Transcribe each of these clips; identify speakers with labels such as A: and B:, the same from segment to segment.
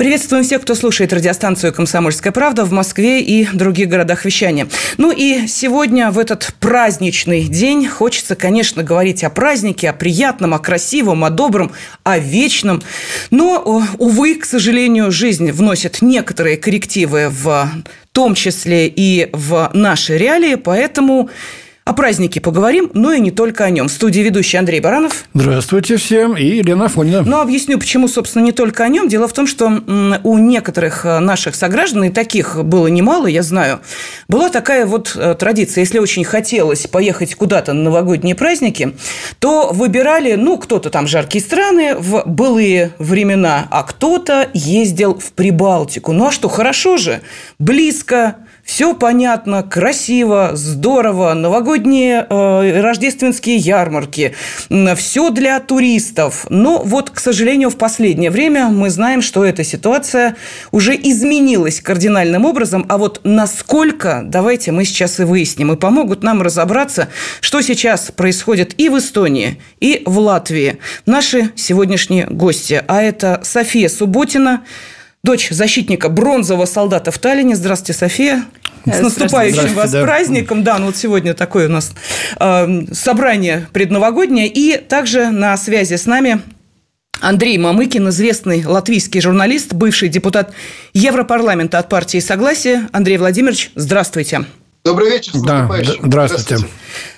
A: Приветствуем всех, кто слушает радиостанцию «Комсомольская правда» в Москве и других городах вещания. Ну и сегодня, в этот праздничный день, хочется, конечно, говорить о празднике, о приятном, о красивом, о добром, о вечном. Но, увы, к сожалению, жизнь вносит некоторые коррективы в том числе и в наши реалии, поэтому о празднике поговорим, но и не только о нем. В студии ведущий Андрей Баранов.
B: Здравствуйте всем. И Елена Афонина.
A: Ну, объясню, почему, собственно, не только о нем. Дело в том, что у некоторых э, наших сограждан, и таких было немало, я знаю, была такая вот э, традиция. Если очень хотелось поехать куда-то на новогодние праздники, то выбирали, ну, кто-то там жаркие страны в былые времена, а кто-то ездил в Прибалтику. Ну, а что, хорошо же, близко, все понятно, красиво, здорово, новогодние э, рождественские ярмарки, все для туристов. Но вот, к сожалению, в последнее время мы знаем, что эта ситуация уже изменилась кардинальным образом. А вот насколько, давайте мы сейчас и выясним, и помогут нам разобраться, что сейчас происходит и в Эстонии, и в Латвии. Наши сегодняшние гости. А это София Субботина, дочь защитника бронзового солдата в Таллине. Здравствуйте, София. С наступающим вас да. праздником. Да, ну вот сегодня такое у нас э, собрание предновогоднее. И также на связи с нами Андрей Мамыкин, известный латвийский журналист, бывший депутат Европарламента от партии «Согласие». Андрей Владимирович, здравствуйте.
C: Добрый вечер,
B: да, здравствуйте. здравствуйте.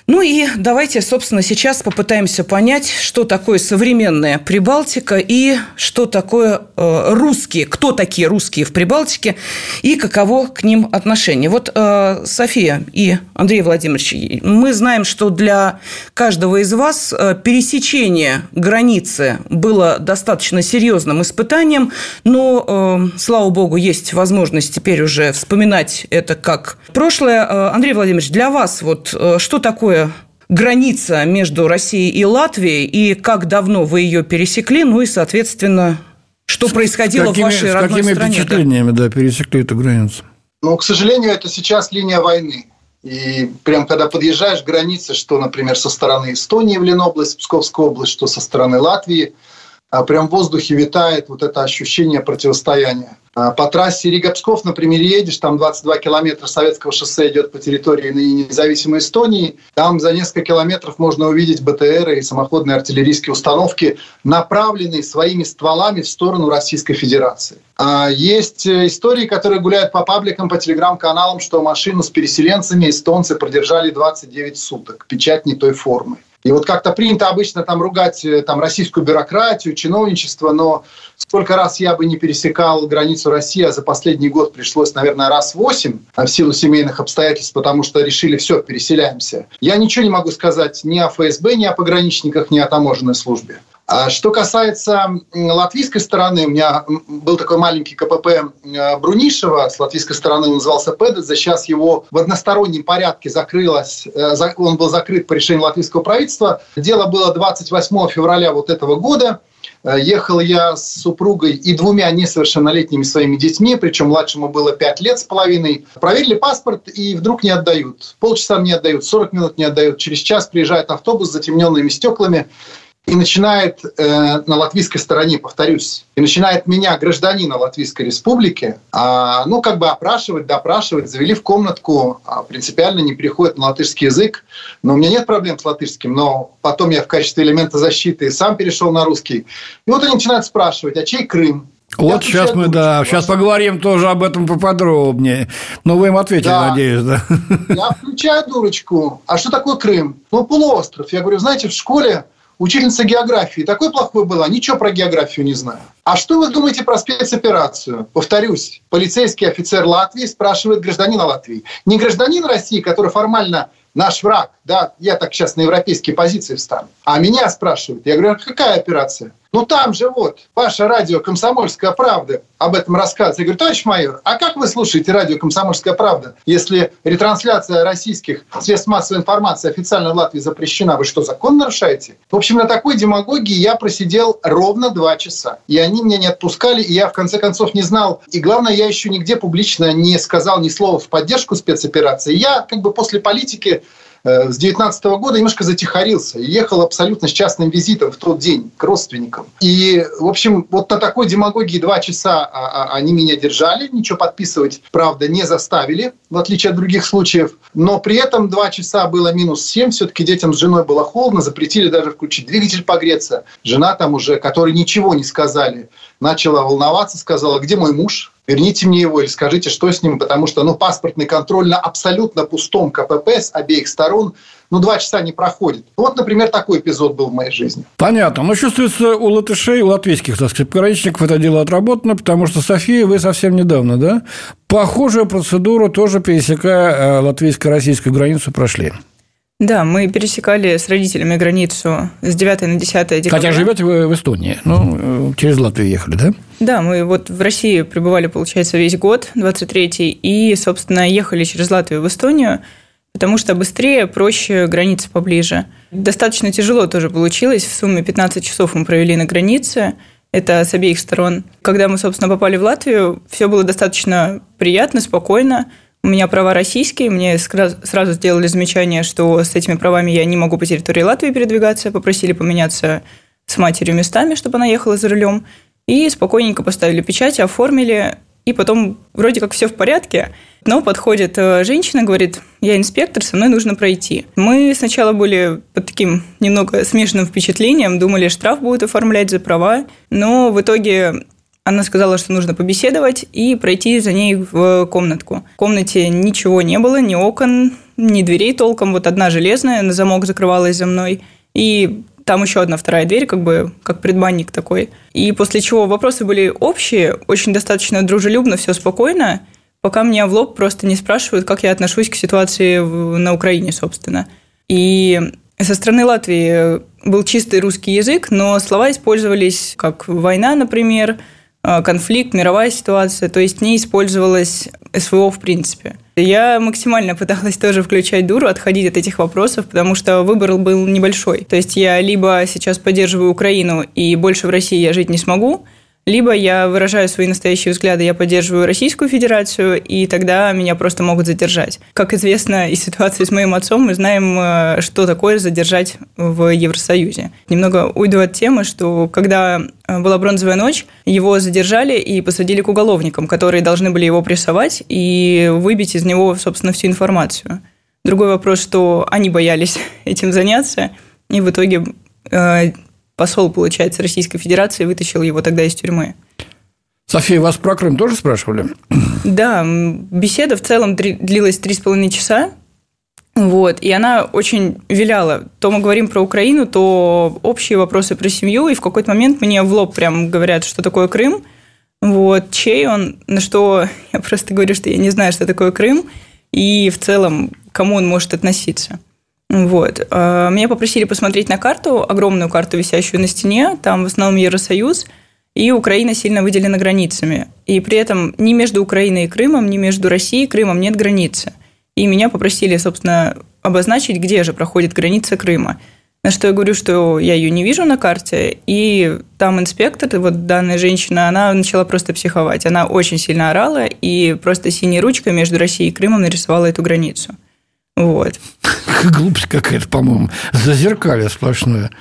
A: Ну и давайте, собственно, сейчас попытаемся понять, что такое современная Прибалтика и что такое э, русские, кто такие русские в Прибалтике и каково к ним отношение. Вот э, София и Андрей Владимирович, мы знаем, что для каждого из вас э, пересечение границы было достаточно серьезным испытанием, но, э, слава богу, есть возможность теперь уже вспоминать это как прошлое. Э, Андрей Владимирович, для вас вот э, что такое такое граница между Россией и Латвией, и как давно вы ее пересекли, ну и, соответственно, что происходило какими, в вашей родной
B: какими стране? какими впечатлениями, да, пересекли эту границу?
C: Ну, к сожалению, это сейчас линия войны. И прям когда подъезжаешь к границе, что, например, со стороны Эстонии в Ленобласть, Псковская область, что со стороны Латвии, прям в воздухе витает вот это ощущение противостояния. А, по трассе Рига-Псков, например, едешь, там 22 километра советского шоссе идет по территории независимой Эстонии. Там за несколько километров можно увидеть БТР и самоходные артиллерийские установки, направленные своими стволами в сторону Российской Федерации. А есть истории, которые гуляют по пабликам, по телеграм-каналам, что машину с переселенцами эстонцы продержали 29 суток. Печать не той формы. И вот как-то принято обычно там ругать э, там, российскую бюрократию, чиновничество, но сколько раз я бы не пересекал границу России, а за последний год пришлось, наверное, раз восемь а в силу семейных обстоятельств, потому что решили, все, переселяемся. Я ничего не могу сказать ни о ФСБ, ни о пограничниках, ни о таможенной службе. А что касается латвийской стороны, у меня был такой маленький КПП Брунишева, с латвийской стороны он назывался Педедзе, сейчас его в одностороннем порядке закрылось, э, он был закрыт по решению латвийского правительства. Дело было 28 февраля вот этого года. Э, ехал я с супругой и двумя несовершеннолетними своими детьми, причем младшему было 5 лет с половиной. Проверили паспорт и вдруг не отдают. Полчаса не отдают, 40 минут не отдают. Через час приезжает автобус с затемненными стеклами и начинает э, на латвийской стороне, повторюсь, и начинает меня, гражданина Латвийской Республики, э, ну, как бы опрашивать, допрашивать, завели в комнатку, а принципиально не переходит на латышский язык. Но у меня нет проблем с латышским, но потом я в качестве элемента защиты сам перешел на русский. И вот они начинают спрашивать, а чей Крым?
B: Вот я сейчас мы, да, сейчас поговорим тоже об этом поподробнее. Но вы им ответили, да. надеюсь, да?
C: Я включаю дурочку. А что такое Крым? Ну, полуостров. Я говорю, знаете, в школе Учительница географии такой плохой была, ничего про географию не знаю. А что вы думаете про спецоперацию? Повторюсь, полицейский офицер Латвии спрашивает гражданина Латвии. Не гражданин России, который формально наш враг, да, я так сейчас на европейские позиции встану, а меня спрашивают. Я говорю, а какая операция? Ну там же вот ваше радио «Комсомольская правда» об этом рассказывает. Я говорю, товарищ майор, а как вы слушаете радио «Комсомольская правда», если ретрансляция российских средств массовой информации официально в Латвии запрещена? Вы что, закон нарушаете? В общем, на такой демагогии я просидел ровно два часа. И они меня не отпускали, и я в конце концов не знал. И главное, я еще нигде публично не сказал ни слова в поддержку спецоперации. Я как бы после политики с 19 года немножко затихарился ехал абсолютно с частным визитом в тот день к родственникам. И, в общем, вот на такой демагогии два часа а, а, они меня держали, ничего подписывать, правда, не заставили, в отличие от других случаев. Но при этом два часа было минус 7, все-таки детям с женой было холодно, запретили даже включить двигатель погреться. Жена там уже, которой ничего не сказали, начала волноваться, сказала, где мой муж? Верните мне его или скажите, что с ним, потому что ну, паспортный контроль на абсолютно пустом КПП с обеих сторон ну, два часа не проходит. Вот, например, такой эпизод был в моей жизни.
B: Понятно. Но чувствуется, у латышей, у латвийских, так сказать, пограничников это дело отработано, потому что, София, вы совсем недавно, да, похожую процедуру тоже пересекая э, латвийско-российскую границу прошли.
D: Да, мы пересекали с родителями границу с 9 на 10 декабря.
B: Хотя живете вы в Эстонии, ну, через Латвию ехали, да?
D: Да, мы вот в России пребывали, получается, весь год, 23-й, и, собственно, ехали через Латвию в Эстонию, потому что быстрее, проще, граница поближе. Достаточно тяжело тоже получилось, в сумме 15 часов мы провели на границе, это с обеих сторон. Когда мы, собственно, попали в Латвию, все было достаточно приятно, спокойно, у меня права российские, мне сразу сделали замечание, что с этими правами я не могу по территории Латвии передвигаться, попросили поменяться с матерью местами, чтобы она ехала за рулем, и спокойненько поставили печать, оформили, и потом вроде как все в порядке, но подходит э, женщина, говорит, я инспектор, со мной нужно пройти. Мы сначала были под таким немного смешанным впечатлением, думали, штраф будет оформлять за права, но в итоге она сказала, что нужно побеседовать и пройти за ней в комнатку. В комнате ничего не было, ни окон, ни дверей толком. Вот одна железная на замок закрывалась за мной. И там еще одна вторая дверь, как бы как предбанник такой. И после чего вопросы были общие, очень достаточно дружелюбно, все спокойно, пока меня в лоб просто не спрашивают, как я отношусь к ситуации на Украине, собственно. И со стороны Латвии был чистый русский язык, но слова использовались как «война», например, конфликт, мировая ситуация, то есть не использовалось СВО в принципе. Я максимально пыталась тоже включать дуру, отходить от этих вопросов, потому что выбор был небольшой. То есть я либо сейчас поддерживаю Украину и больше в России я жить не смогу, либо я выражаю свои настоящие взгляды, я поддерживаю Российскую Федерацию, и тогда меня просто могут задержать. Как известно из ситуации с моим отцом, мы знаем, э, что такое задержать в Евросоюзе. Немного уйду от темы, что когда э, была бронзовая ночь, его задержали и посадили к уголовникам, которые должны были его прессовать и выбить из него, собственно, всю информацию. Другой вопрос, что они боялись этим заняться, и в итоге э, посол, получается, Российской Федерации вытащил его тогда из тюрьмы.
B: София, вас про Крым тоже спрашивали?
D: Да, беседа в целом длилась три с половиной часа. Вот, и она очень виляла. То мы говорим про Украину, то общие вопросы про семью, и в какой-то момент мне в лоб прям говорят, что такое Крым, вот, чей он, на что я просто говорю, что я не знаю, что такое Крым, и в целом, кому он может относиться. Вот. А, меня попросили посмотреть на карту, огромную карту, висящую на стене. Там в основном Евросоюз, и Украина сильно выделена границами. И при этом ни между Украиной и Крымом, ни между Россией и Крымом нет границы. И меня попросили, собственно, обозначить, где же проходит граница Крыма. На что я говорю, что я ее не вижу на карте, и там инспектор, вот данная женщина, она начала просто психовать. Она очень сильно орала и просто синей ручкой между Россией и Крымом нарисовала эту границу. Вот.
B: Глупость какая-то, по-моему. Зазеркалье сплошное.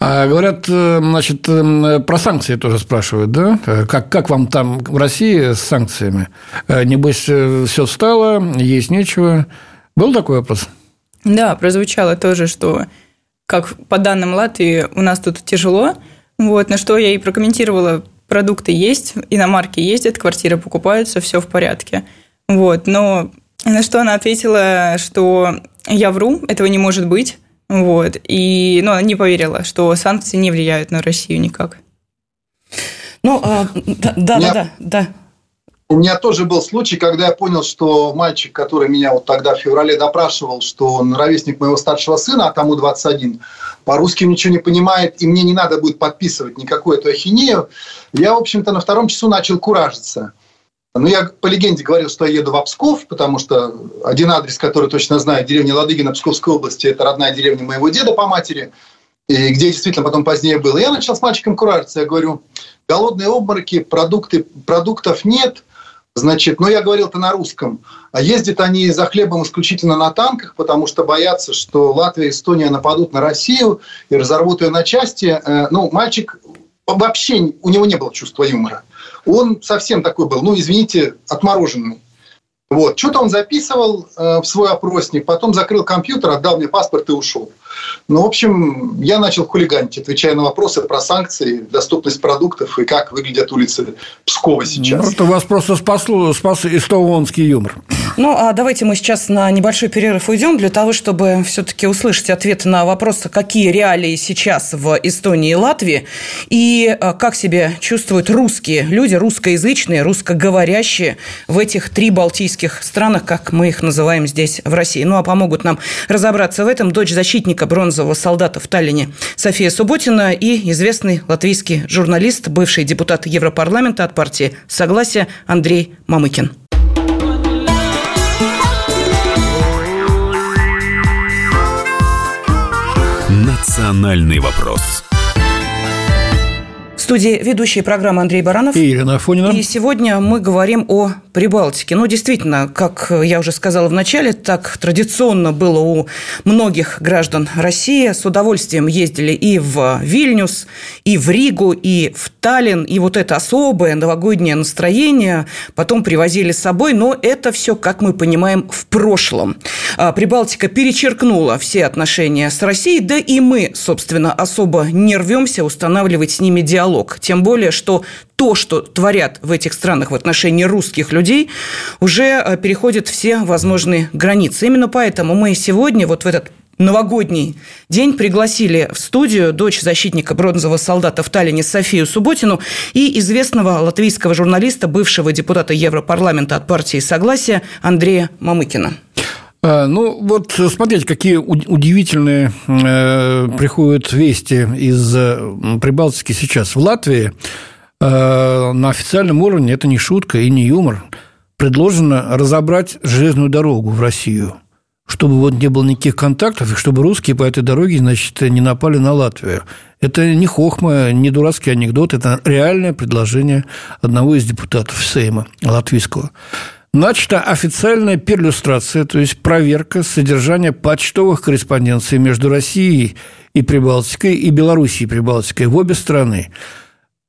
B: А говорят, э, значит, э, про санкции тоже спрашивают, да? Как, как вам там в России с санкциями? Э, небось, все встало, есть нечего. Был такой вопрос?
D: Да, прозвучало тоже, что как по данным Латвии у нас тут тяжело. Вот, на что я и прокомментировала, продукты есть, иномарки ездят, квартиры покупаются, все в порядке. Вот, но на что она ответила, что я вру, этого не может быть. Вот. И, ну, она не поверила, что санкции не влияют на Россию никак.
A: Ну, а, да, да, да, да,
C: У меня тоже был случай, когда я понял, что мальчик, который меня вот тогда в феврале допрашивал, что он ровесник моего старшего сына, а тому 21, по-русски ничего не понимает, и мне не надо будет подписывать никакую эту ахинею, я, в общем-то, на втором часу начал куражиться. Ну, я по легенде говорил, что я еду в Псков, потому что один адрес, который точно знаю, деревня Ладыгина Псковской области, это родная деревня моего деда по матери, и где действительно потом позднее было. Я начал с мальчиком куражиться. Я говорю, голодные обмороки, продукты, продуктов нет. Значит, ну, я говорил-то на русском. А ездят они за хлебом исключительно на танках, потому что боятся, что Латвия и Эстония нападут на Россию и разорвут ее на части. Э, ну, мальчик вообще, у него не было чувства юмора он совсем такой был, ну, извините, отмороженный. Вот. Что-то он записывал э, в свой опросник, потом закрыл компьютер, отдал мне паспорт и ушел. Ну, в общем, я начал хулиганить, отвечая на вопросы про санкции, доступность продуктов и как выглядят улицы Пскова сейчас.
B: Ну, это вас просто спасло, спас эстонский юмор.
A: Ну, а давайте мы сейчас на небольшой перерыв уйдем для того, чтобы все-таки услышать ответы на вопросы, какие реалии сейчас в Эстонии и Латвии, и а, как себя чувствуют русские люди, русскоязычные, русскоговорящие в этих три балтийских странах, как мы их называем здесь, в России. Ну, а помогут нам разобраться в этом дочь защитника бронзового солдата в Таллине София Субботина и известный латвийский журналист, бывший депутат Европарламента от партии «Согласие» Андрей Мамыкин.
E: «Национальный вопрос»
A: студии ведущие программы Андрей Баранов
B: и Ирина Афонина.
A: И сегодня мы говорим о Прибалтике. Ну, действительно, как я уже сказала в начале, так традиционно было у многих граждан России. С удовольствием ездили и в Вильнюс, и в Ригу, и в Таллин. И вот это особое новогоднее настроение потом привозили с собой. Но это все, как мы понимаем, в прошлом. А Прибалтика перечеркнула все отношения с Россией, да и мы, собственно, особо не рвемся устанавливать с ними диалог. Тем более, что то, что творят в этих странах в отношении русских людей, уже э, переходит все возможные границы. Именно поэтому мы сегодня, вот в этот новогодний день пригласили в студию дочь защитника бронзового солдата в Таллине Софию Субботину и известного латвийского журналиста, бывшего депутата Европарламента от партии «Согласие» Андрея Мамыкина.
B: А, ну, вот смотрите, какие удивительные э, приходят вести из э, Прибалтики сейчас. В Латвии э, на официальном уровне, это не шутка и не юмор, предложено разобрать железную дорогу в Россию, чтобы вот не было никаких контактов, и чтобы русские по этой дороге, значит, не напали на Латвию. Это не хохма, не дурацкий анекдот, это реальное предложение одного из депутатов Сейма латвийского. Начата официальная перлюстрация, то есть проверка содержания почтовых корреспонденций между Россией и Прибалтикой и Белоруссией и Прибалтикой в обе страны.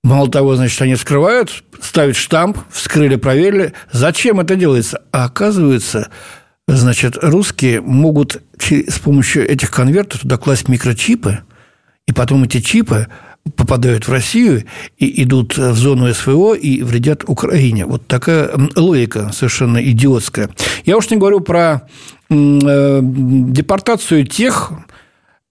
B: Мало того, значит, они вскрывают, ставят штамп, вскрыли, проверили. Зачем это делается? А оказывается, значит, русские могут с помощью этих конвертов туда класть микрочипы, и потом эти чипы попадают в Россию и идут в зону СВО и вредят Украине. Вот такая логика совершенно идиотская. Я уж не говорю про э, депортацию тех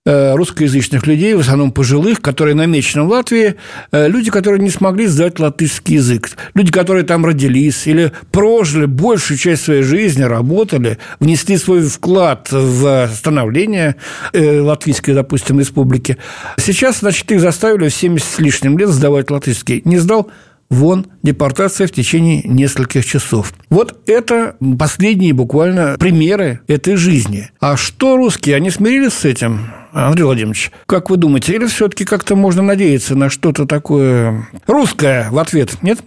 B: русскоязычных людей, в основном пожилых, которые намечены в Латвии, э, люди, которые не смогли сдать латышский язык, люди, которые там родились или прожили большую часть своей жизни, работали, внесли свой вклад в становление э, латвийской, допустим, республики. Сейчас, значит, их заставили в 70 с лишним лет сдавать латышский. Не сдал – вон, депортация в течение нескольких часов. Вот это последние буквально примеры этой жизни. А что русские, они смирились с этим? Андрей Владимирович, как вы думаете, или все-таки как-то можно надеяться на что-то такое русское в ответ? Нет?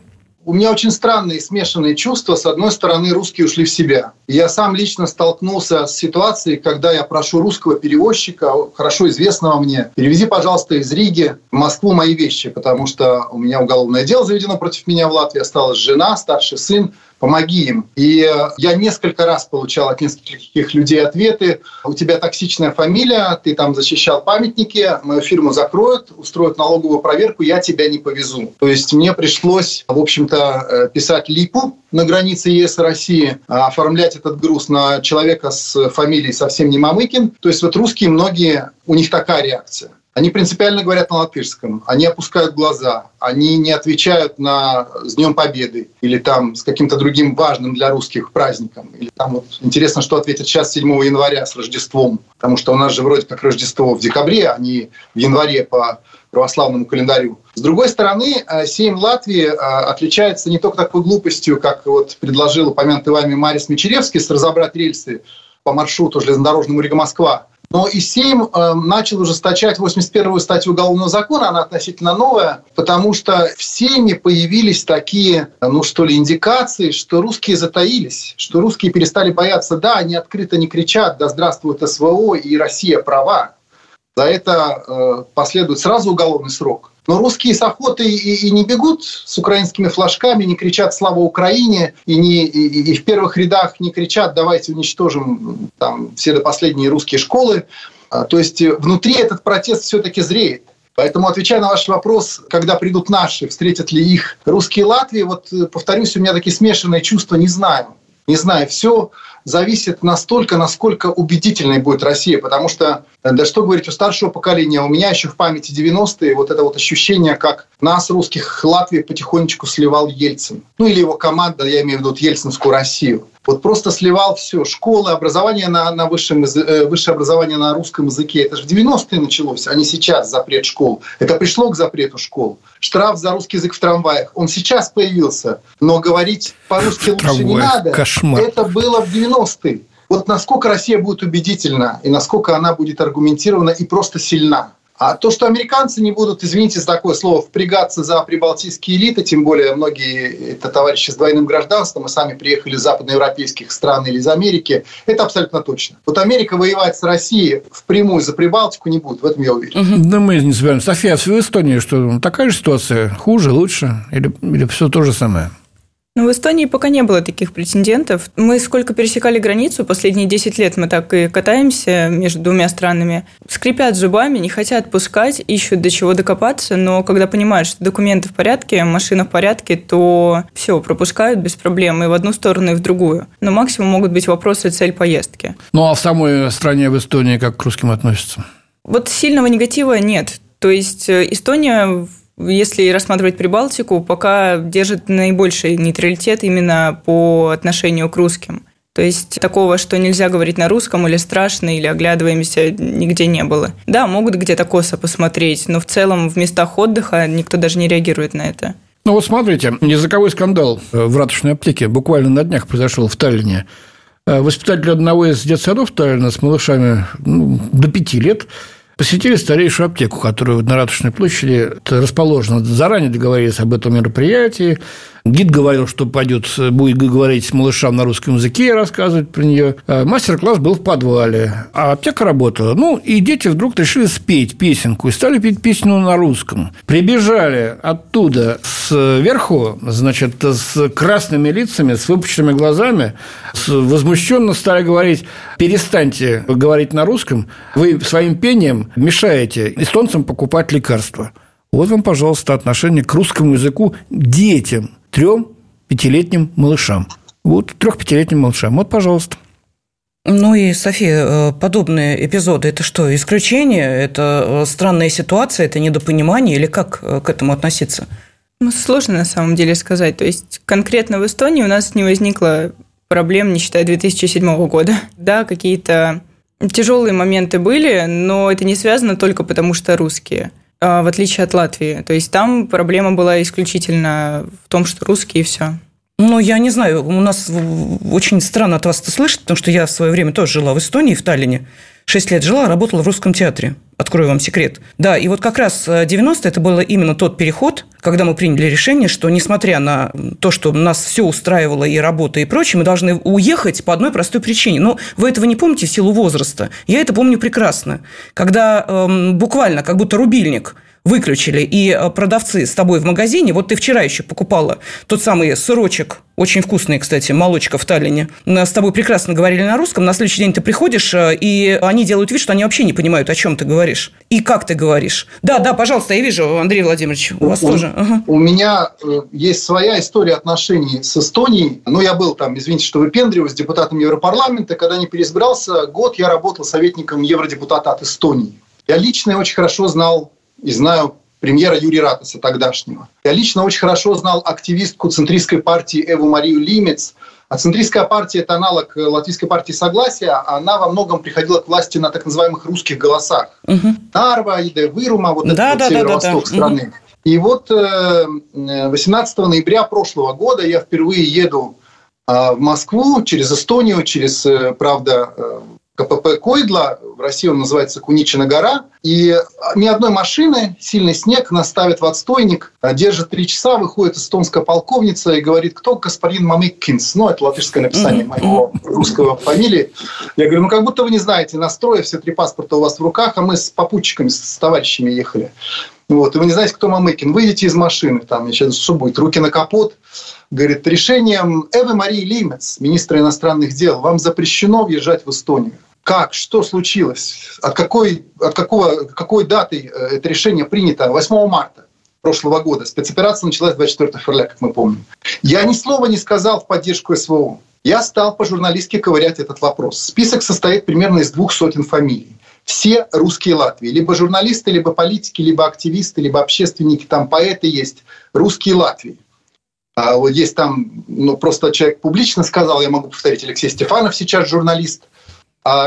C: у меня очень странные смешанные чувства. С одной стороны, русские ушли в себя. Я сам лично столкнулся с ситуацией, когда я прошу русского перевозчика, хорошо известного мне, перевези, пожалуйста, из Риги в Москву мои вещи, потому что у меня уголовное дело заведено против меня в Латвии, осталась жена, старший сын помоги им. И э, я несколько раз получал от нескольких людей ответы, у тебя токсичная фамилия, ты там защищал памятники, мою фирму закроют, устроят налоговую проверку, я тебя не повезу. То есть мне пришлось, в общем-то, э, писать липу на границе ЕС и России, а оформлять этот груз на человека с фамилией совсем не Мамыкин. То есть вот русские многие, у них такая реакция. Они принципиально говорят на латышском, они опускают глаза, они не отвечают на «С Днем Победы» или там с каким-то другим важным для русских праздником. Или там вот интересно, что ответят сейчас 7 января с Рождеством, потому что у нас же вроде как Рождество в декабре, а не в январе по православному календарю. С другой стороны, э, Сейм Латвии э, отличается не только такой глупостью, как вот предложил упомянутый вами Марис Мичеревский, с разобрать рельсы по маршруту железнодорожному Рига-Москва, но и Сейм э, начал ужесточать 81-ю статью Уголовного закона, она относительно новая, потому что в Сейме появились такие, ну что ли, индикации, что русские затаились, что русские перестали бояться. Да, они открыто не кричат «Да здравствует СВО» и «Россия права». За это э, последует сразу уголовный срок. Но русские с охотой и, и не бегут с украинскими флажками, не кричат «Слава Украине!» и, не, и, и в первых рядах не кричат «Давайте уничтожим там, все до последние русские школы». А, то есть э, внутри этот протест все-таки зреет. Поэтому, отвечая на ваш вопрос, когда придут наши, встретят ли их русские Латвии, вот э, повторюсь, у меня такие смешанные чувства, не знаю. Не знаю, все зависит настолько, насколько убедительной будет Россия. Потому что, э, да что говорить, у старшего поколения, у меня еще в памяти 90-е вот это вот ощущение, как нас, русских, Латвии потихонечку сливал Ельцин. Ну или его команда, я имею в виду Ельцинскую Россию. Вот просто сливал все. Школы, образование на, на высшем, э, высшее образование на русском языке. Это же в 90-е началось, а не сейчас запрет школ. Это пришло к запрету школ. Штраф за русский язык в трамваях. Он сейчас появился. Но говорить по-русски лучше не надо.
B: Кошмар.
C: Это было в 90-е. Вот насколько Россия будет убедительна и насколько она будет аргументирована и просто сильна. А то, что американцы не будут, извините за такое слово, впрягаться за прибалтийские элиты, тем более многие это товарищи с двойным гражданством, мы сами приехали из западноевропейских стран или из Америки, это абсолютно точно. Вот Америка воевать с Россией впрямую за Прибалтику не будет, в этом я уверен.
B: Угу. Да мы не забываем. София, а в Эстонии что, такая же ситуация? Хуже, лучше? Или, или все то же самое?
D: Ну, в Эстонии пока не было таких претендентов. Мы сколько пересекали границу, последние 10 лет мы так и катаемся между двумя странами. Скрипят зубами, не хотят пускать, ищут до чего докопаться, но когда понимают, что документы в порядке, машина в порядке, то все, пропускают без проблем и в одну сторону, и в другую. Но максимум могут быть вопросы цель поездки.
B: Ну, а в самой стране, в Эстонии, как к русским относятся?
D: Вот сильного негатива нет. То есть э, Эстония если рассматривать Прибалтику, пока держит наибольший нейтралитет именно по отношению к русским. То есть такого, что нельзя говорить на русском или страшно, или оглядываемся, нигде не было. Да, могут где-то косо посмотреть, но в целом в местах отдыха никто даже не реагирует на это.
B: Ну вот смотрите, языковой скандал в ратушной аптеке буквально на днях произошел в Таллине. Воспитатель одного из детсадов Таллина с малышами ну, до пяти лет посетили старейшую аптеку, которая на Ратушной площади расположена. Заранее договорились об этом мероприятии. Гид говорил, что пойдет, будет говорить малышам на русском языке, рассказывать про нее. А мастер-класс был в подвале, а аптека работала. Ну, и дети вдруг решили спеть песенку и стали петь песню на русском. Прибежали оттуда сверху, значит, с красными лицами, с выпученными глазами, возмущенно стали говорить, перестаньте говорить на русском, вы своим пением мешаете эстонцам покупать лекарства. Вот вам, пожалуйста, отношение к русскому языку детям трем пятилетним малышам. Вот трех-пятилетним малышам. Вот, пожалуйста.
A: Ну и, София, э, подобные эпизоды – это что, исключение? Это э, странная ситуация, это недопонимание? Или как э, к этому относиться?
D: Ну, сложно на самом деле сказать. То есть конкретно в Эстонии у нас не возникло проблем, не считая 2007 года. Да, какие-то тяжелые моменты были, но это не связано только потому, что русские – а, в отличие от Латвии. То есть там проблема была исключительно в том, что русские и все.
A: Ну, я не знаю, у нас очень странно от вас это слышать, потому что я в свое время тоже жила в Эстонии, в Таллине. Шесть лет жила, работала в русском театре. Открою вам секрет. Да, и вот как раз 90-е это было именно тот переход, когда мы приняли решение, что несмотря на то, что нас все устраивало и работа и прочее, мы должны уехать по одной простой причине. Но вы этого не помните в силу возраста. Я это помню прекрасно. Когда эм, буквально как будто рубильник – выключили, и э, продавцы с тобой в магазине, вот ты вчера еще покупала тот самый сырочек, очень вкусный, кстати, молочка в Таллине, с тобой прекрасно говорили на русском, на следующий день ты приходишь, э, и они делают вид, что они вообще не понимают, о чем ты говоришь и как ты говоришь. Да, да, пожалуйста, я вижу, Андрей Владимирович, у вас
C: у,
A: тоже. Ага.
C: У меня э, есть своя история отношений с Эстонией. Ну, я был там, извините, что выпендриваюсь, депутатом Европарламента. Когда не переизбрался год, я работал советником евродепутата от Эстонии. Я лично очень хорошо знал и знаю премьера Юрия Ратаса тогдашнего. Я лично очень хорошо знал активистку центристской партии Эву Марию Лимец. А центристская партия – это аналог латвийской партии Согласия. Она во многом приходила к власти на так называемых русских голосах. Угу. Нарва, Иде Вырума, вот да, это да, вот северо-восток да, да, страны. Угу. И вот 18 э, ноября прошлого года я впервые еду а, в Москву через Эстонию, через, э, правда, э, КПП Койдла, в России он называется Куничина гора, и ни одной машины, сильный снег, нас ставят в отстойник, а держит три часа, выходит эстонская полковница и говорит, кто господин Мамыккинс, ну, это латышское написание моего русского фамилии. Я говорю, ну, как будто вы не знаете настроя, все три паспорта у вас в руках, а мы с попутчиками, с товарищами ехали. Вот, и вы не знаете, кто Мамыкин. Выйдите из машины, там, сейчас что будет, руки на капот. Говорит, решением Эвы Марии Лимец, министра иностранных дел, вам запрещено въезжать в Эстонию. Как? Что случилось? От какой, от какого, какой даты э, это решение принято? 8 марта прошлого года. Спецоперация началась 24 февраля, как мы помним. Я ни слова не сказал в поддержку СВО. Я стал по-журналистски ковырять этот вопрос. Список состоит примерно из двух сотен фамилий. Все русские Латвии. Либо журналисты, либо политики, либо активисты, либо общественники. Там поэты есть. Русские Латвии. А вот есть там, ну, просто человек публично сказал, я могу повторить, Алексей Стефанов сейчас журналист –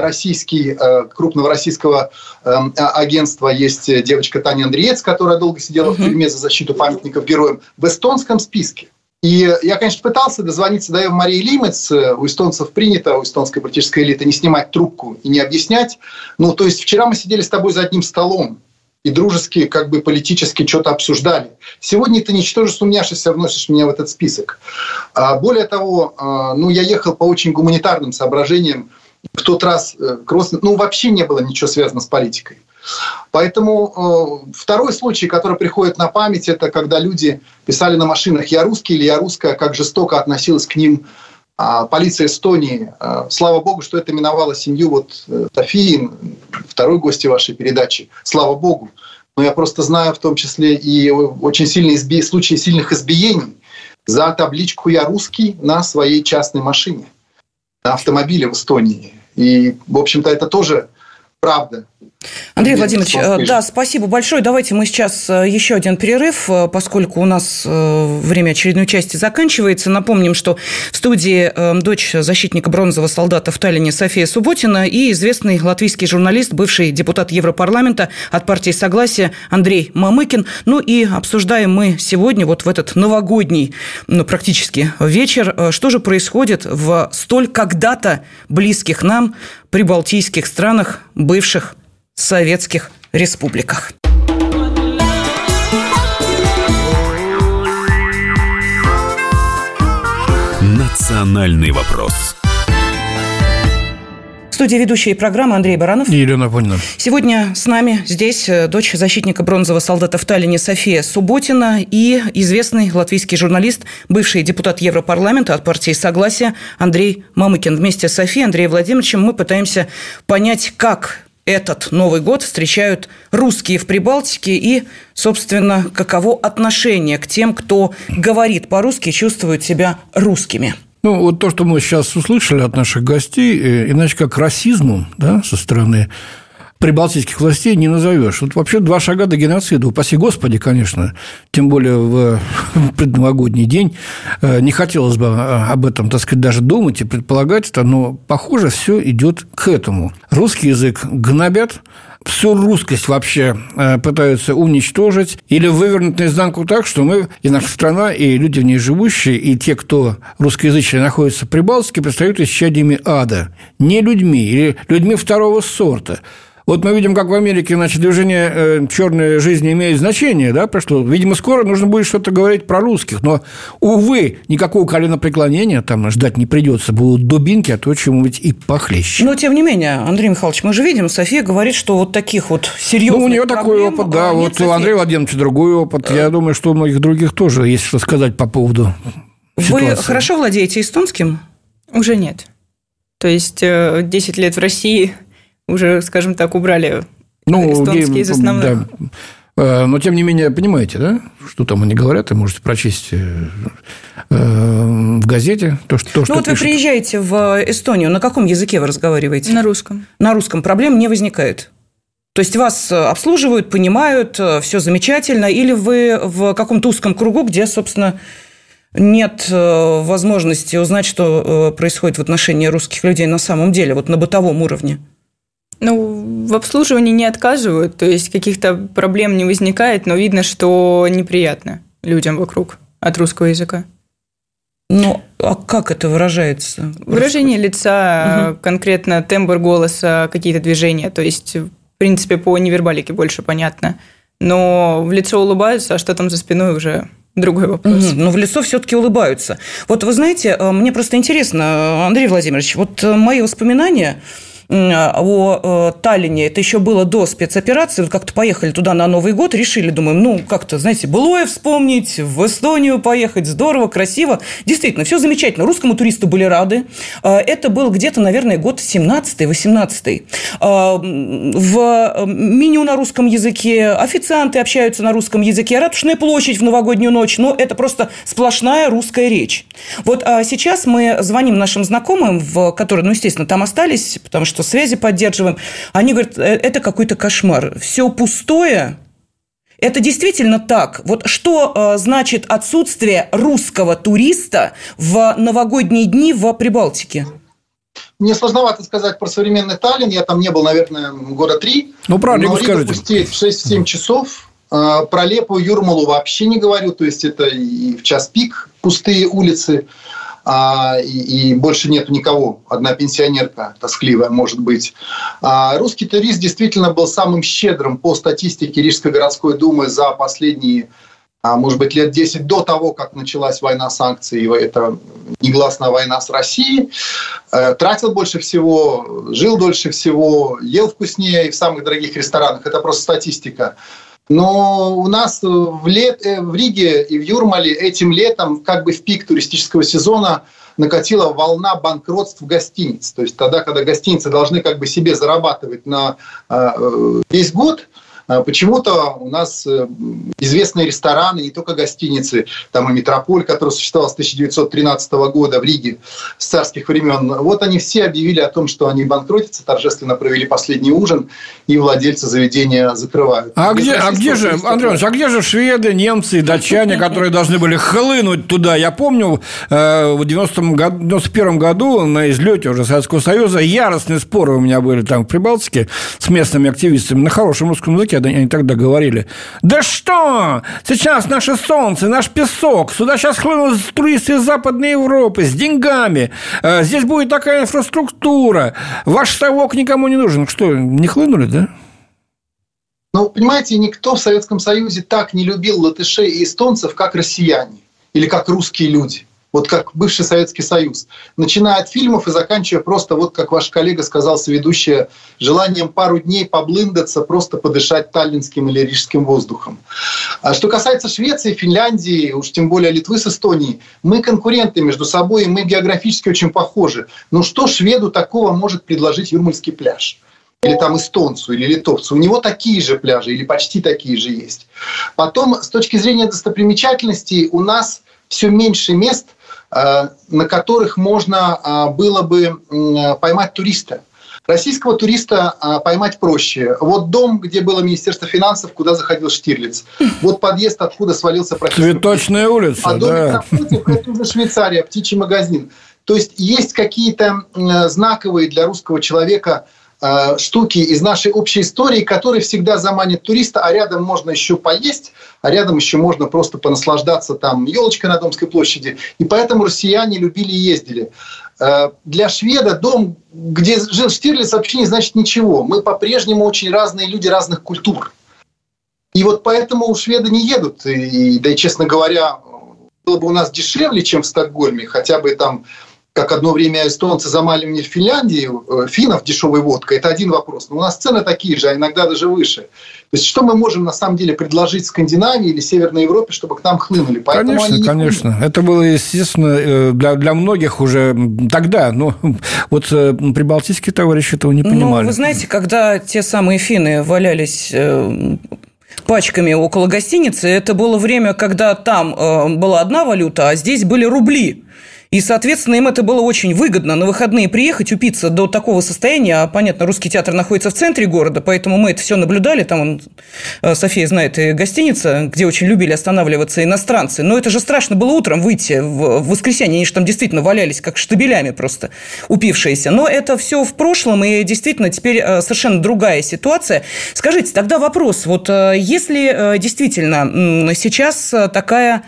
C: российский, э, крупного российского эм, а, агентства есть девочка Таня Андреец, которая долго сидела в тюрьме за защиту памятников героям, в эстонском списке. И я, конечно, пытался дозвониться до Евы Марии Лимец. У эстонцев принято, у эстонской политической элиты, не снимать трубку и не объяснять. Ну, то есть вчера мы сидели с тобой за одним столом и дружески, как бы политически что-то обсуждали. Сегодня ты ничтоже сумняшися вносишь меня в этот список. А более того, а, ну, я ехал по очень гуманитарным соображениям в тот раз э, Кросс, ну, вообще не было ничего связано с политикой. Поэтому э, второй случай, который приходит на память, это когда люди писали на машинах «Я русский» или «Я русская», как жестоко относилась к ним э, полиция Эстонии. Э, слава богу, что это миновало семью вот э, Софии, второй гости вашей передачи. Слава богу. Но я просто знаю в том числе и очень сильные изби... случаи сильных избиений за табличку «Я русский» на своей частной машине – автомобиля в Эстонии. И, в общем-то, это тоже правда.
A: Андрей Владимирович, э, да, спасибо большое. Давайте мы сейчас э, еще один перерыв, э, поскольку у нас время очередной части заканчивается. Напомним, что в студии дочь защитника бронзового солдата в Таллине София Субботина и известный латвийский журналист, бывший депутат Европарламента от партии Согласия Андрей Мамыкин. Ну и обсуждаем мы сегодня, вот в этот новогодний, ну, практически вечер, что же происходит в столь когда-то близких нам прибалтийских странах, бывших советских республиках.
E: Национальный вопрос
A: студии ведущие программы Андрей Баранов.
B: И Елена Понина.
A: Сегодня с нами здесь э, дочь защитника бронзового солдата в Таллине София Субботина и известный латвийский журналист, бывший депутат Европарламента от партии Согласия Андрей Мамыкин. Вместе с Софией Андреем Владимировичем мы пытаемся понять, как этот Новый год встречают русские в Прибалтике и, собственно, каково отношение к тем, кто говорит по-русски, чувствует себя русскими.
B: Ну, вот то, что мы сейчас услышали от наших гостей, э, иначе как расизмом да, со стороны прибалтийских властей не назовешь. Вот вообще два шага до геноцида, упаси Господи, конечно, тем более в предновогодний день. Э, не хотелось бы э, об этом, так сказать, даже думать и предполагать это, но, похоже, все идет к этому. Русский язык гнобят, всю русскость вообще э, пытаются уничтожить или вывернуть наизнанку так, что мы, и наша страна, и люди в ней живущие, и те, кто русскоязычные находятся в Прибалтике, предстают исчадиями ада. Не людьми или людьми второго сорта. Вот мы видим, как в Америке, значит, движение э, черной жизни имеет значение, да, прошло. Видимо, скоро нужно будет что-то говорить про русских, но, увы, никакого коленопреклонения там ждать не придется. Будут дубинки, а то чему-нибудь и похлеще.
A: Но, тем не менее, Андрей Михайлович, мы же видим, София говорит, что вот таких вот серьезных Ну,
B: у нее такой опыт, да. Вот Софии. у Андрея Владимировича другой опыт. Я э. думаю, что у многих других тоже есть что сказать по поводу
A: Вы хорошо владеете эстонским?
D: Уже нет. То есть 10 э, лет в России – уже, скажем так, убрали ну, эстонский из основных. Да.
B: Э, но, тем не менее, понимаете, да, что там они говорят, и можете прочесть э, э, в газете то, что, то,
A: ну,
B: что
A: вот пишут. вы приезжаете в Эстонию, на каком языке вы разговариваете?
D: На русском.
A: На русском. Проблем не возникает? То есть вас обслуживают, понимают, все замечательно, или вы в каком-то узком кругу, где, собственно, нет возможности узнать, что происходит в отношении русских людей на самом деле, вот на бытовом уровне?
D: Ну, в обслуживании не отказывают, то есть каких-то проблем не возникает, но видно, что неприятно людям вокруг от русского языка.
A: Ну, а как это выражается?
D: Выражение лица, угу. конкретно тембр голоса, какие-то движения, то есть, в принципе, по невербалике больше понятно. Но в лицо улыбаются, а что там за спиной уже другой вопрос. Угу,
A: но в лицо все-таки улыбаются. Вот вы знаете, э, мне просто интересно, Андрей Владимирович, вот э, мои воспоминания о э, Таллине, это еще было до спецоперации, вот как-то поехали туда на Новый год, решили, думаем, ну, как-то, знаете, былое вспомнить, в Эстонию поехать, здорово, красиво. Действительно, все замечательно, русскому туристу были рады. Э, это был где-то, наверное, год 17-18. Э, в меню на русском языке, официанты общаются на русском языке, Ратушная площадь в новогоднюю ночь, но это просто сплошная русская речь. Вот а сейчас мы звоним нашим знакомым, в, которые, ну, естественно, там остались, потому что что связи поддерживаем. Они говорят, «Э, это какой-то кошмар. Все пустое, это действительно так. Вот что э, значит отсутствие русского туриста в новогодние дни в Прибалтике?
C: Мне сложновато сказать про современный Таллин. Я там не был, наверное, года три.
B: Ну, правильно, но
C: Рига пустеет в 6-7 часов. Э, про Лепу Юрмалу вообще не говорю. То есть, это и в час пик пустые улицы а, и, и больше нету никого. Одна пенсионерка тоскливая, может быть. А, русский турист действительно был самым щедрым по статистике Рижской городской думы за последние а, может быть, лет 10 до того, как началась война санкций, это негласная война с Россией, э, тратил больше всего, жил дольше всего, ел вкуснее и в самых дорогих ресторанах. Это просто статистика. Но у нас в, лет, э, в Риге и в Юрмале этим летом, как бы в пик туристического сезона, накатила волна банкротств гостиниц. То есть тогда, когда гостиницы должны как бы себе зарабатывать на э, весь год – почему-то у нас э, известные рестораны, не только гостиницы, там и Метрополь, который существовал с 1913 года в Риге с царских времен, вот они все объявили о том, что они банкротятся, торжественно провели последний ужин, и владельцы заведения закрывают.
B: А где, а где же, Андрей а где же шведы, немцы, датчане, которые должны были хлынуть туда? Я помню, э, в 91 году на излете уже Советского Союза яростные споры у меня были там в Прибалтике с местными активистами на хорошем русском языке они тогда говорили, да что, сейчас наше солнце, наш песок, сюда сейчас хлынут туристы из Западной Европы с деньгами, э, здесь будет такая инфраструктура, ваш совок никому не нужен. Что, не хлынули, да?
C: Ну, понимаете, никто в Советском Союзе так не любил латышей и эстонцев, как россияне или как русские люди вот как бывший Советский Союз. Начиная от фильмов и заканчивая просто, вот как ваш коллега сказал, соведущая, желанием пару дней поблындаться, просто подышать таллинским или рижским воздухом. А что касается Швеции, Финляндии, уж тем более Литвы с Эстонией, мы конкуренты между собой, и мы географически очень похожи. Но что шведу такого может предложить Юрмальский пляж? или там эстонцу, или литовцу. У него такие же пляжи, или почти такие же есть. Потом, с точки зрения достопримечательностей, у нас все меньше мест – на которых можно э, было бы поймать туриста. Российского туриста а, поймать проще. Вот дом, где было Министерство финансов, куда заходил Штирлиц. Вот подъезд, откуда свалился
B: профессор. Цветочная улица,
C: а
B: да.
C: напротив, это уже Швейцария, птичий магазин. То есть есть какие-то знаковые для русского человека Э, штуки из нашей общей истории, которые всегда заманят туриста, а рядом можно еще поесть, а рядом еще можно просто понаслаждаться там елочкой на Домской площади. И поэтому россияне любили и ездили. Э, для шведа дом, где жил Штирлиц, вообще не значит ничего. Мы по-прежнему очень разные люди разных культур. И вот поэтому у шведа не едут. И, да и, честно говоря, было бы у нас дешевле, чем в Стокгольме, хотя бы там как одно время эстонцы замаливали в Финляндии э, финнов дешевой водкой, это один вопрос. Но у нас цены такие же, а иногда даже выше. То есть что мы можем на самом деле предложить Скандинавии или Северной Европе, чтобы к нам хлынули?
B: Поэтому конечно, конечно. Хлынули. Это было, естественно, э, для, для многих уже тогда. Но вот э, прибалтийские товарищи этого не понимали.
A: Ну, вы знаете, когда те самые финны валялись пачками около гостиницы, это было время, когда там была одна валюта, а здесь были рубли. И, соответственно, им это было очень выгодно на выходные приехать, упиться до такого состояния. А, понятно, русский театр находится в центре города, поэтому мы это все наблюдали. Там, он, э, София знает, и гостиница, где очень любили останавливаться иностранцы. Но это же страшно было утром выйти в воскресенье. Они же там действительно валялись, как штабелями просто упившиеся. Но это все в прошлом, и действительно теперь э, совершенно другая ситуация. Скажите, тогда вопрос. Вот э, если действительно сейчас такая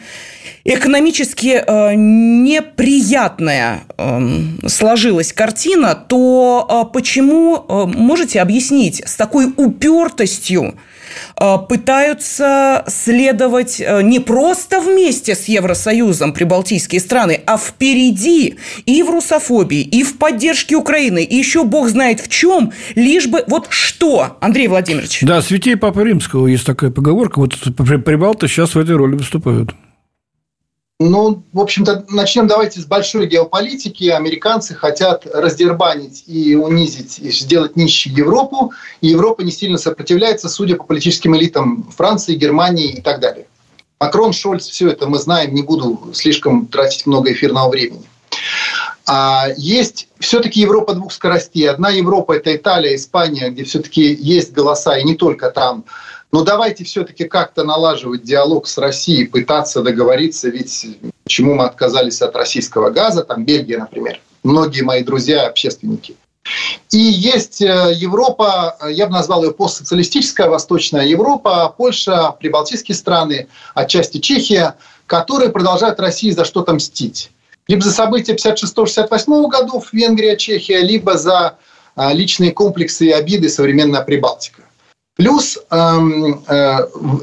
A: экономически э, неприятная э, сложилась картина, то э, почему, э, можете объяснить, с такой упертостью э, пытаются следовать э, не просто вместе с Евросоюзом прибалтийские страны, а впереди и в русофобии, и в поддержке Украины, и еще бог знает в чем, лишь бы вот что, Андрей Владимирович?
B: Да, святей Папы Римского есть такая поговорка, вот прибалты сейчас в этой роли выступают.
C: Ну, в общем-то, начнем давайте с большой геополитики. Американцы хотят раздербанить и унизить, и сделать нищей Европу. И Европа не сильно сопротивляется, судя по политическим элитам Франции, Германии и так далее. Макрон, Шольц, все это мы знаем, не буду слишком тратить много эфирного времени. А есть все-таки Европа двух скоростей. Одна Европа – это Италия, Испания, где все-таки есть голоса, и не только там – но давайте все-таки как-то налаживать диалог с Россией, пытаться договориться, ведь почему мы отказались от российского газа, там Бельгия, например, многие мои друзья, общественники. И есть э, Европа, я бы назвал ее постсоциалистическая Восточная Европа, Польша, прибалтийские страны, отчасти Чехия, которые продолжают России за что-то мстить. Либо за события 56-68 годов Венгрия, Чехия, либо за э, личные комплексы и обиды современная Прибалтика. Плюс эм, э,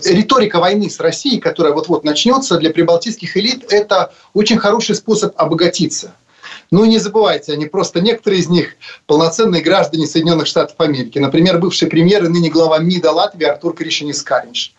C: риторика войны с Россией, которая вот-вот начнется, для прибалтийских элит это очень хороший способ обогатиться. Ну, не забывайте, они просто некоторые из них полноценные граждане Соединенных Штатов Америки. Например, бывший премьер и ныне глава МИДа Латвии Артур Кришинис Каринш.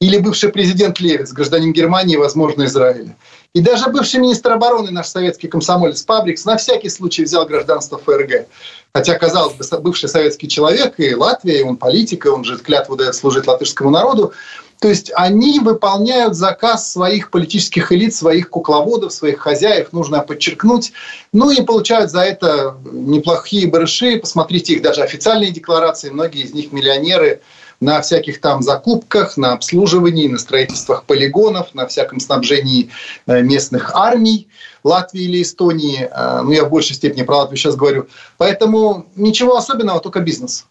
C: Или бывший президент Левиц, гражданин Германии, возможно, Израиля. И даже бывший министр обороны, наш советский комсомолец Пабрикс, на всякий случай взял гражданство ФРГ. Хотя, казалось бы, бывший советский человек, и Латвия, и он политик, и он же клятву дает служить латышскому народу. То есть они выполняют заказ своих политических элит, своих кукловодов, своих хозяев, нужно подчеркнуть. Ну и получают за это неплохие барыши. Посмотрите их даже официальные декларации. Многие из них миллионеры – на всяких там закупках, на обслуживании, на строительствах полигонов, на всяком снабжении э, местных армий Латвии или Эстонии. Э, ну, я в большей степени про Латвию сейчас говорю. Поэтому ничего особенного, только бизнес.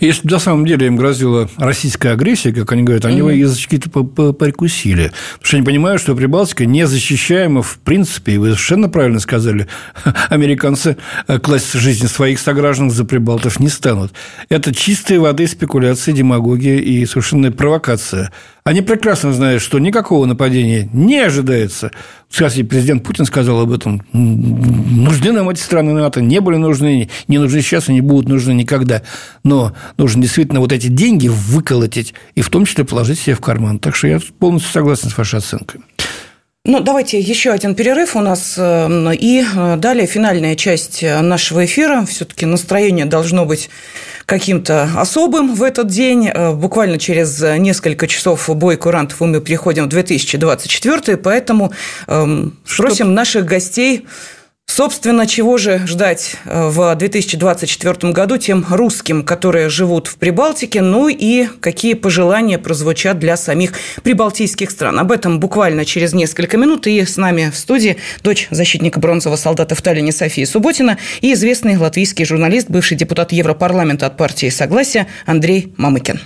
B: Если бы на самом деле им грозила российская агрессия, как они говорят, они mm-hmm. язычки-то прикусили. Потому что они понимают, что Прибалтика не защищаема в принципе. И вы совершенно правильно сказали, американцы э, класть жизни своих сограждан за прибалтов не станут. Это чистые воды спекуляции, демагогия и совершенная провокация. Они прекрасно знают, что никакого нападения не ожидается. Кстати, президент Путин сказал об этом. Нужны нам эти страны НАТО, не были нужны, не нужны сейчас и не будут нужны никогда. Но нужно действительно вот эти деньги выколотить и в том числе положить себе в карман. Так что я полностью согласен с вашей оценкой.
A: Ну, давайте еще один перерыв у нас. Э, и э, далее финальная часть нашего эфира. Все-таки настроение должно быть каким-то особым в этот день. Э, буквально через несколько часов бой курантов мы переходим в 2024, поэтому эм, спросим наших гостей Собственно, чего же ждать э, в 2024 году тем русским, которые живут в Прибалтике, ну и какие пожелания прозвучат для самих прибалтийских стран. Об этом буквально через несколько минут. И с нами в студии дочь защитника бронзового солдата в Таллине Софии Субботина и известный латвийский журналист, бывший депутат Европарламента от партии «Согласия» Андрей Мамыкин.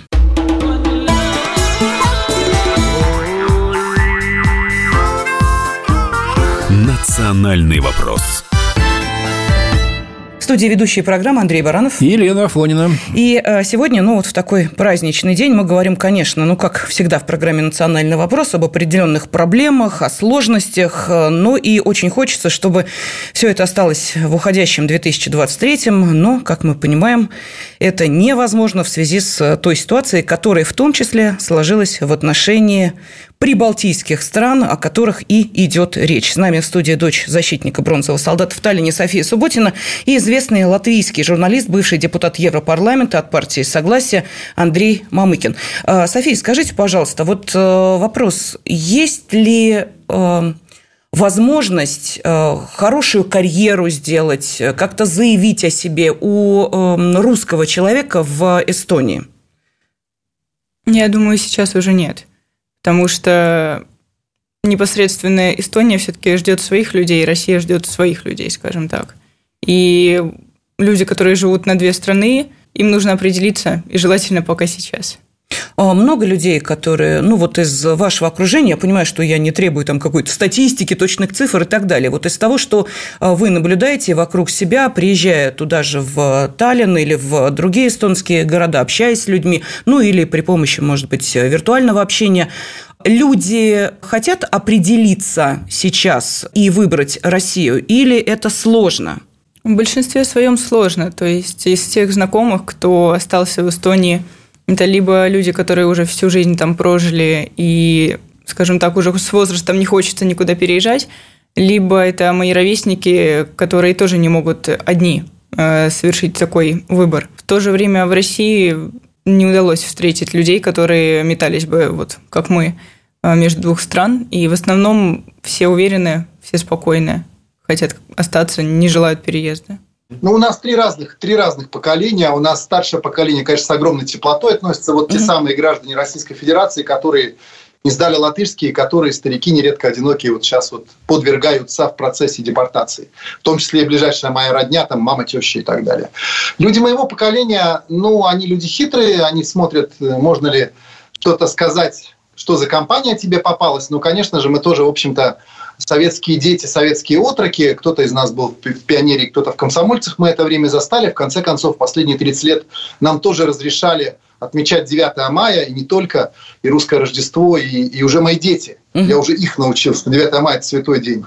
E: «Национальный вопрос»
A: студии ведущие программы Андрей Баранов.
B: И Елена Афонина.
A: И э, сегодня, ну вот в такой праздничный день мы говорим, конечно, ну как всегда в программе «Национальный вопрос» об определенных проблемах, о сложностях, э, но и очень хочется, чтобы все это осталось в уходящем 2023, но, как мы понимаем, это невозможно в связи с той ситуацией, которая в том числе сложилась в отношении прибалтийских стран, о которых и идет речь. С нами в студии дочь защитника бронзового солдата в Таллине София Субботина и известный латвийский журналист, бывший депутат Европарламента от партии «Согласие» Андрей Мамыкин. А, София, скажите, пожалуйста, вот э, вопрос, есть ли э, возможность э, хорошую карьеру сделать, как-то заявить о себе у русского человека в Эстонии?
D: Я думаю, сейчас уже нет. Потому что непосредственно Эстония все-таки ждет своих людей, Россия ждет своих людей, скажем так. И люди, которые живут на две страны, им нужно определиться, и желательно пока сейчас.
A: А много людей, которые, ну вот из вашего окружения, я понимаю, что я не требую там какой-то статистики, точных цифр и так далее. Вот из того, что а, вы наблюдаете вокруг себя, приезжая туда же в Таллин или в другие эстонские города, общаясь с людьми, ну или при помощи, может быть, виртуального общения, люди хотят определиться сейчас и выбрать Россию, или это сложно?
D: В большинстве своем сложно. То есть из тех знакомых, кто остался в Эстонии – это либо люди, которые уже всю жизнь там прожили и, скажем так, уже с возрастом не хочется никуда переезжать, либо это мои ровесники, которые тоже не могут одни э, совершить такой выбор. В то же время в России не удалось встретить людей, которые метались бы, вот как мы, э, между двух стран. И в основном все уверены, все спокойны, хотят остаться, не желают переезда.
C: Ну, у нас три разных, три разных поколения. У нас старшее поколение, конечно, с огромной теплотой относится. Вот те самые граждане Российской Федерации, которые не сдали латышские, которые старики нередко одинокие вот сейчас вот подвергаются в процессе депортации. В том числе и ближайшая моя родня, там мама, теща и так далее. Люди моего поколения, ну, они люди хитрые, они смотрят, можно ли что-то сказать, что за компания тебе попалась. Ну, конечно же, мы тоже, в общем-то, советские дети, советские отроки. Кто-то из нас был в пионере, кто-то в комсомольцах. Мы это время застали. В конце концов, последние 30 лет нам тоже разрешали отмечать 9 мая, и не только, и русское Рождество, и, и уже мои дети. Угу. Я уже их научился. 9 мая – это святой день.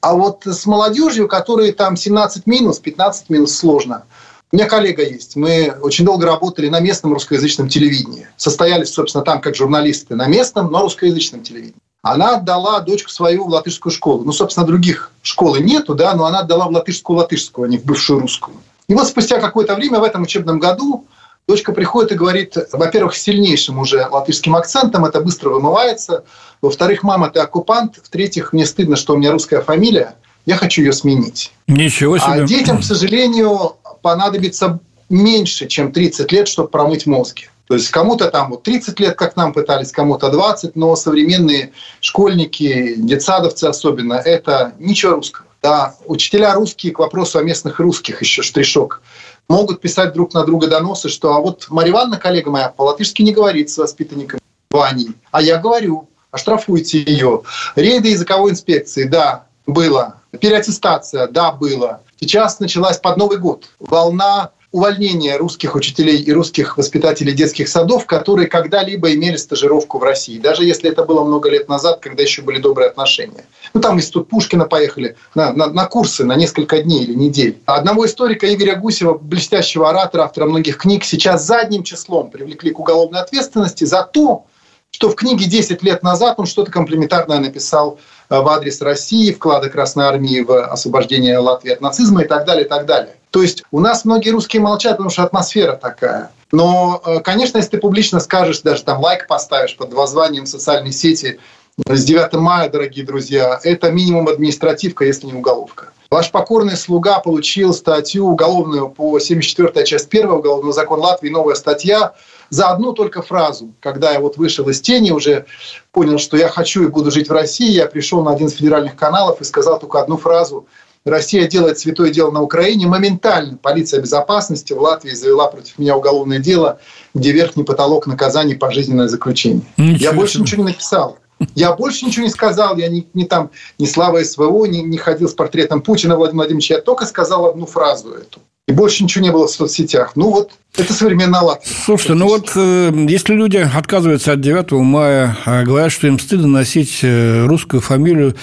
C: А вот с молодежью, которые там 17 минус, 15 минус, сложно. У меня коллега есть. Мы очень долго работали на местном русскоязычном телевидении. Состоялись, собственно, там как журналисты на местном, но русскоязычном телевидении она отдала дочку свою в латышскую школу. Ну, собственно, других школы нету, да, но она отдала в латышскую латышскую, а не в бывшую русскую. И вот спустя какое-то время в этом учебном году дочка приходит и говорит, во-первых, с сильнейшим уже латышским акцентом, это быстро вымывается. Во-вторых, мама, ты оккупант. В-третьих, мне стыдно, что у меня русская фамилия, я хочу ее сменить.
B: Ничего себе.
C: А детям, к сожалению, понадобится меньше, чем 30 лет, чтобы промыть мозги. То есть кому-то там вот 30 лет, как нам пытались, кому-то 20, но современные школьники, детсадовцы особенно, это ничего русского. Да, учителя русские, к вопросу о местных русских еще штришок, могут писать друг на друга доносы, что а вот Марья Ивановна, коллега моя, по-латышски не говорит с воспитанником Ваней, а я говорю, оштрафуйте ее. Рейды языковой инспекции, да, было. Переаттестация, да, было. Сейчас началась под Новый год волна увольнения русских учителей и русских воспитателей детских садов, которые когда-либо имели стажировку в России, даже если это было много лет назад, когда еще были добрые отношения. Ну, там из тут Пушкина поехали на, на, на курсы на несколько дней или недель. Одного историка Игоря Гусева, блестящего оратора, автора многих книг, сейчас задним числом привлекли к уголовной ответственности за то, что в книге 10 лет назад он что-то комплементарное написал э, в адрес России, вклада Красной Армии в освобождение Латвии от нацизма и так далее, и так далее. То есть у нас многие русские молчат, потому что атмосфера такая. Но, э, конечно, если ты публично скажешь, даже там лайк поставишь под воззванием социальной сети с 9 мая, дорогие друзья, это минимум административка, если не уголовка. Ваш покорный слуга получил статью уголовную по 74 часть 1 Уголовного закона Латвии, новая статья, за одну только фразу. Когда я вот вышел из тени, уже понял, что я хочу и буду жить в России, я пришел на один из федеральных каналов и сказал только одну фразу – Россия делает святое дело на Украине. Моментально полиция безопасности в Латвии завела против меня уголовное дело, где верхний потолок наказаний пожизненное заключение. Ничего я больше ничего не написал. Я больше ничего не сказал, я не, не там, ни слава СВО, не, не ходил с портретом Путина Владимира Владимировича, я только сказал одну фразу эту. И больше ничего не было в соцсетях. Ну вот, это современная Латвия.
B: Слушайте, ну вот э, если люди отказываются от 9 мая, а говорят, что им стыдно носить э, русскую фамилию,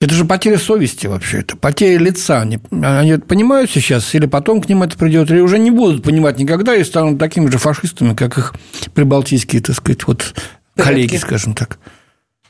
B: это же потеря совести вообще, это потеря лица. Они, они понимают сейчас, или потом к ним это придет, или уже не будут понимать никогда и станут такими же фашистами, как их прибалтийские, так сказать, вот коллеги, скажем так.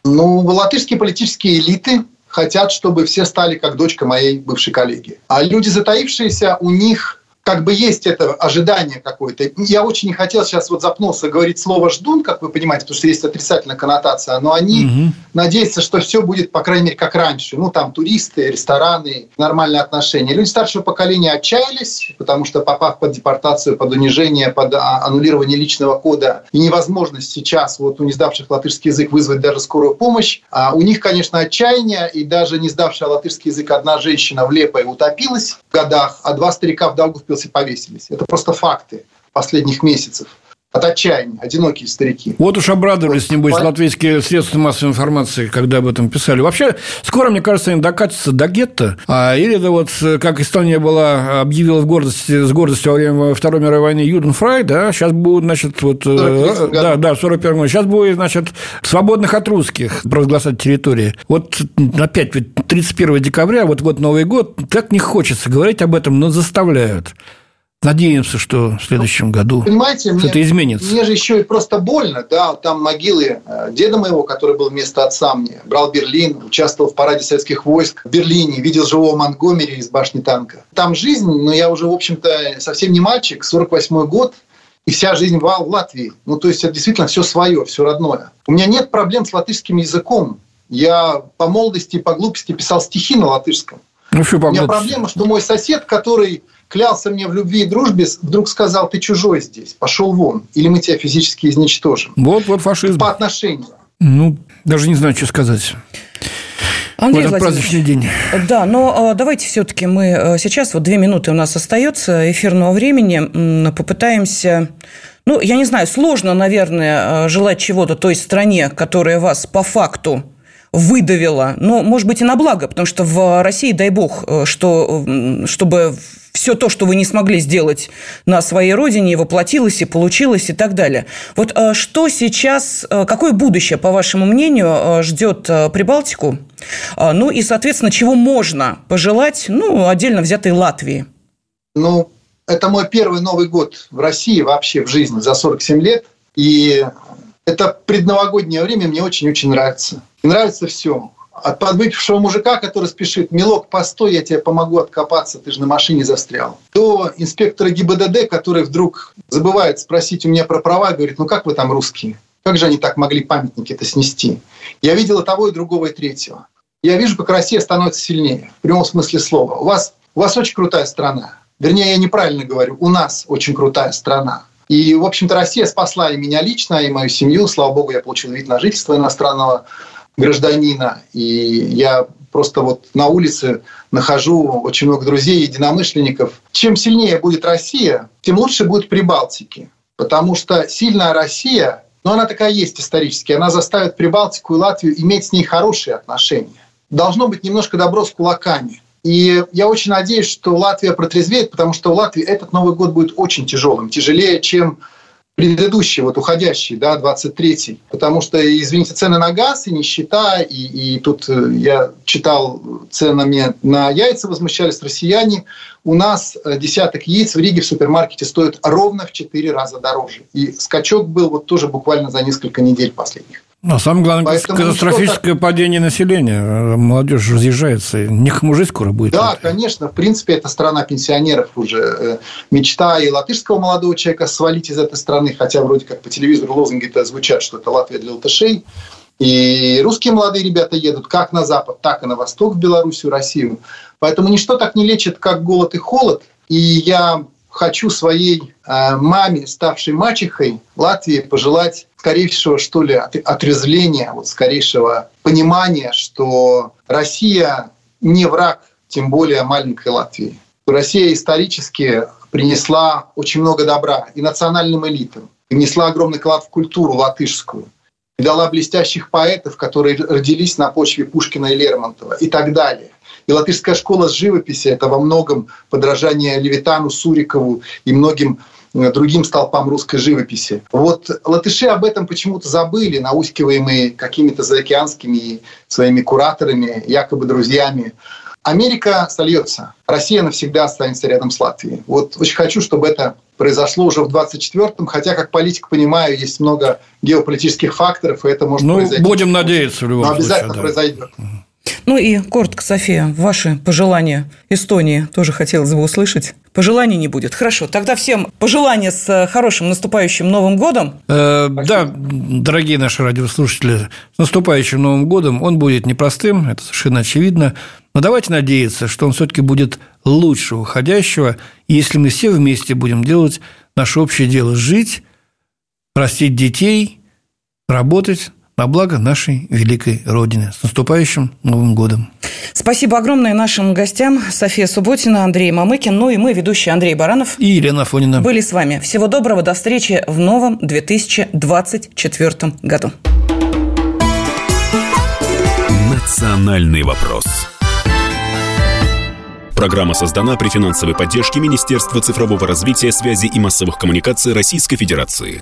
C: Ну, латышские политические элиты хотят, чтобы все стали как дочка моей бывшей коллеги. А люди затаившиеся, у них как бы есть это ожидание какое-то. Я очень не хотел сейчас вот запнулся говорить слово «ждун», как вы понимаете, потому что есть отрицательная коннотация, но они угу. надеются, что все будет, по крайней мере, как раньше. Ну, там туристы, рестораны, нормальные отношения. Люди старшего поколения отчаялись, потому что попав под депортацию, под унижение, под а, аннулирование личного кода и невозможность сейчас вот у не сдавших латышский язык вызвать даже скорую помощь, а у них, конечно, отчаяние, и даже не сдавшая латышский язык одна женщина в Лепой утопилась в годах, а два старика в Даугавпилсе повесились. Это просто факты последних месяцев от отчаяния, одинокие старики.
B: Вот уж обрадовались, вот, небось, по... латвийские средства массовой информации, когда об этом писали. Вообще, скоро, мне кажется, они докатятся до гетто. А, или да вот, как Эстония была, объявила в гордости, с гордостью во время Второй мировой войны Юденфрай, да, сейчас будут, значит, вот... Э, да, да, в 41 году. Сейчас будет, значит, свободных от русских провозглашать территории. Вот опять, 31 декабря, вот, вот Новый год, так не хочется говорить об этом, но заставляют. Надеемся, что в следующем году
C: Понимаете,
B: что-то
C: мне,
B: изменится.
C: Мне же еще и просто больно, да, там могилы э, деда моего, который был вместо отца мне, брал Берлин, участвовал в параде советских войск в Берлине, видел живого Монгомери из башни танка. Там жизнь, но я уже, в общем-то, совсем не мальчик, 48 год, и вся жизнь в Латвии. Ну, то есть это действительно все свое, все родное. У меня нет проблем с латышским языком. Я по молодости и по глупости писал стихи на латышском. Ну, У меня проблема, что мой сосед, который клялся мне в любви и дружбе, вдруг сказал, ты чужой здесь, пошел вон, или мы тебя физически изничтожим.
B: Вот, вот фашизм.
C: По отношению.
B: Ну, даже не знаю, что сказать.
A: Андрей в этот праздничный день. Да, но а, давайте все-таки мы а, сейчас, вот две минуты у нас остается эфирного времени, попытаемся... Ну, я не знаю, сложно, наверное, а, желать чего-то той стране, которая вас по факту выдавила, но, может быть, и на благо, потому что в России, дай бог, э, что, чтобы все то, что вы не смогли сделать на своей родине, воплотилось и получилось и так далее. Вот э, что сейчас, э, какое будущее, по вашему мнению, ждет Прибалтику? Ну и, соответственно, чего можно пожелать, ну, отдельно взятой Латвии?
C: Ну, это мой первый Новый год в России вообще в жизни за 47 лет. И это предновогоднее время мне очень-очень нравится. нравится все. От подвыпившего мужика, который спешит, «Милок, постой, я тебе помогу откопаться, ты же на машине застрял». До инспектора ГИБДД, который вдруг забывает спросить у меня про права, говорит, ну как вы там русские? Как же они так могли памятники это снести? Я видел и того, и другого, и третьего. Я вижу, как Россия становится сильнее, в прямом смысле слова. У вас, у вас очень крутая страна. Вернее, я неправильно говорю, у нас очень крутая страна. И, в общем-то, Россия спасла и меня лично, и мою семью. Слава богу, я получил вид на жительство иностранного гражданина. И я просто вот на улице нахожу очень много друзей, единомышленников. Чем сильнее будет Россия, тем лучше будет Прибалтики. Потому что сильная Россия, но она такая есть исторически, она заставит Прибалтику и Латвию иметь с ней хорошие отношения. Должно быть немножко добро с кулаками – и я очень надеюсь, что Латвия протрезвеет, потому что у Латвии этот Новый год будет очень тяжелым, тяжелее, чем предыдущий, вот уходящий, да, 23-й. Потому что, извините, цены на газ и нищета, и, и тут э, я читал ценами на яйца возмущались россияне. У нас э, десяток яиц в Риге в супермаркете стоит ровно в 4 раза дороже. И скачок был вот тоже буквально за несколько недель последних.
B: Ну, а самое главное, Поэтому катастрофическое падение населения. Молодежь разъезжается. Никому жить скоро будет.
C: Да, это. конечно. В принципе, это страна пенсионеров уже. Э, мечта и латышского молодого человека свалить из этой страны, хотя вроде как по телевизору лозунги-то звучат, что это Латвия для латышей. И русские молодые ребята едут как на запад, так и на восток, в Белоруссию, Россию. Поэтому ничто так не лечит, как голод и холод. И я хочу своей э, маме, ставшей мачехой Латвии, пожелать скорейшего, что ли, отрезвления, вот скорейшего понимания, что Россия не враг, тем более маленькой Латвии. Россия исторически принесла очень много добра и национальным элитам, и внесла огромный вклад в культуру латышскую, и дала блестящих поэтов, которые родились на почве Пушкина и Лермонтова и так далее. И латышская школа живописи – это во многом подражание Левитану, Сурикову и многим э, другим столпам русской живописи. Вот латыши об этом почему-то забыли, наускиваемые какими-то заокеанскими своими кураторами, якобы друзьями. Америка сольется, Россия навсегда останется рядом с Латвией. Вот очень хочу, чтобы это произошло уже в 24-м, хотя, как политик, понимаю, есть много геополитических факторов, и это может
B: ну,
C: произойти.
B: будем надеяться в любом
C: Но обязательно
B: случае,
C: да. произойдет.
A: Ну и коротко, София, ваши пожелания Эстонии тоже хотелось бы услышать. Пожеланий не будет. Хорошо, тогда всем пожелания с хорошим наступающим Новым годом.
B: Э, да, дорогие наши радиослушатели, с наступающим Новым годом он будет непростым, это совершенно очевидно, но давайте надеяться, что он все-таки будет лучше уходящего, если мы все вместе будем делать наше общее дело – жить, растить детей, работать, на благо нашей великой Родины. С наступающим Новым годом!
A: Спасибо огромное нашим гостям. София Субботина, Андрей Мамыкин, ну и мы, ведущий Андрей Баранов.
B: И Елена Фонина.
A: Были с вами. Всего доброго, до встречи в новом 2024 году.
E: Национальный вопрос. Программа создана при финансовой поддержке Министерства цифрового развития, связи и массовых коммуникаций Российской Федерации.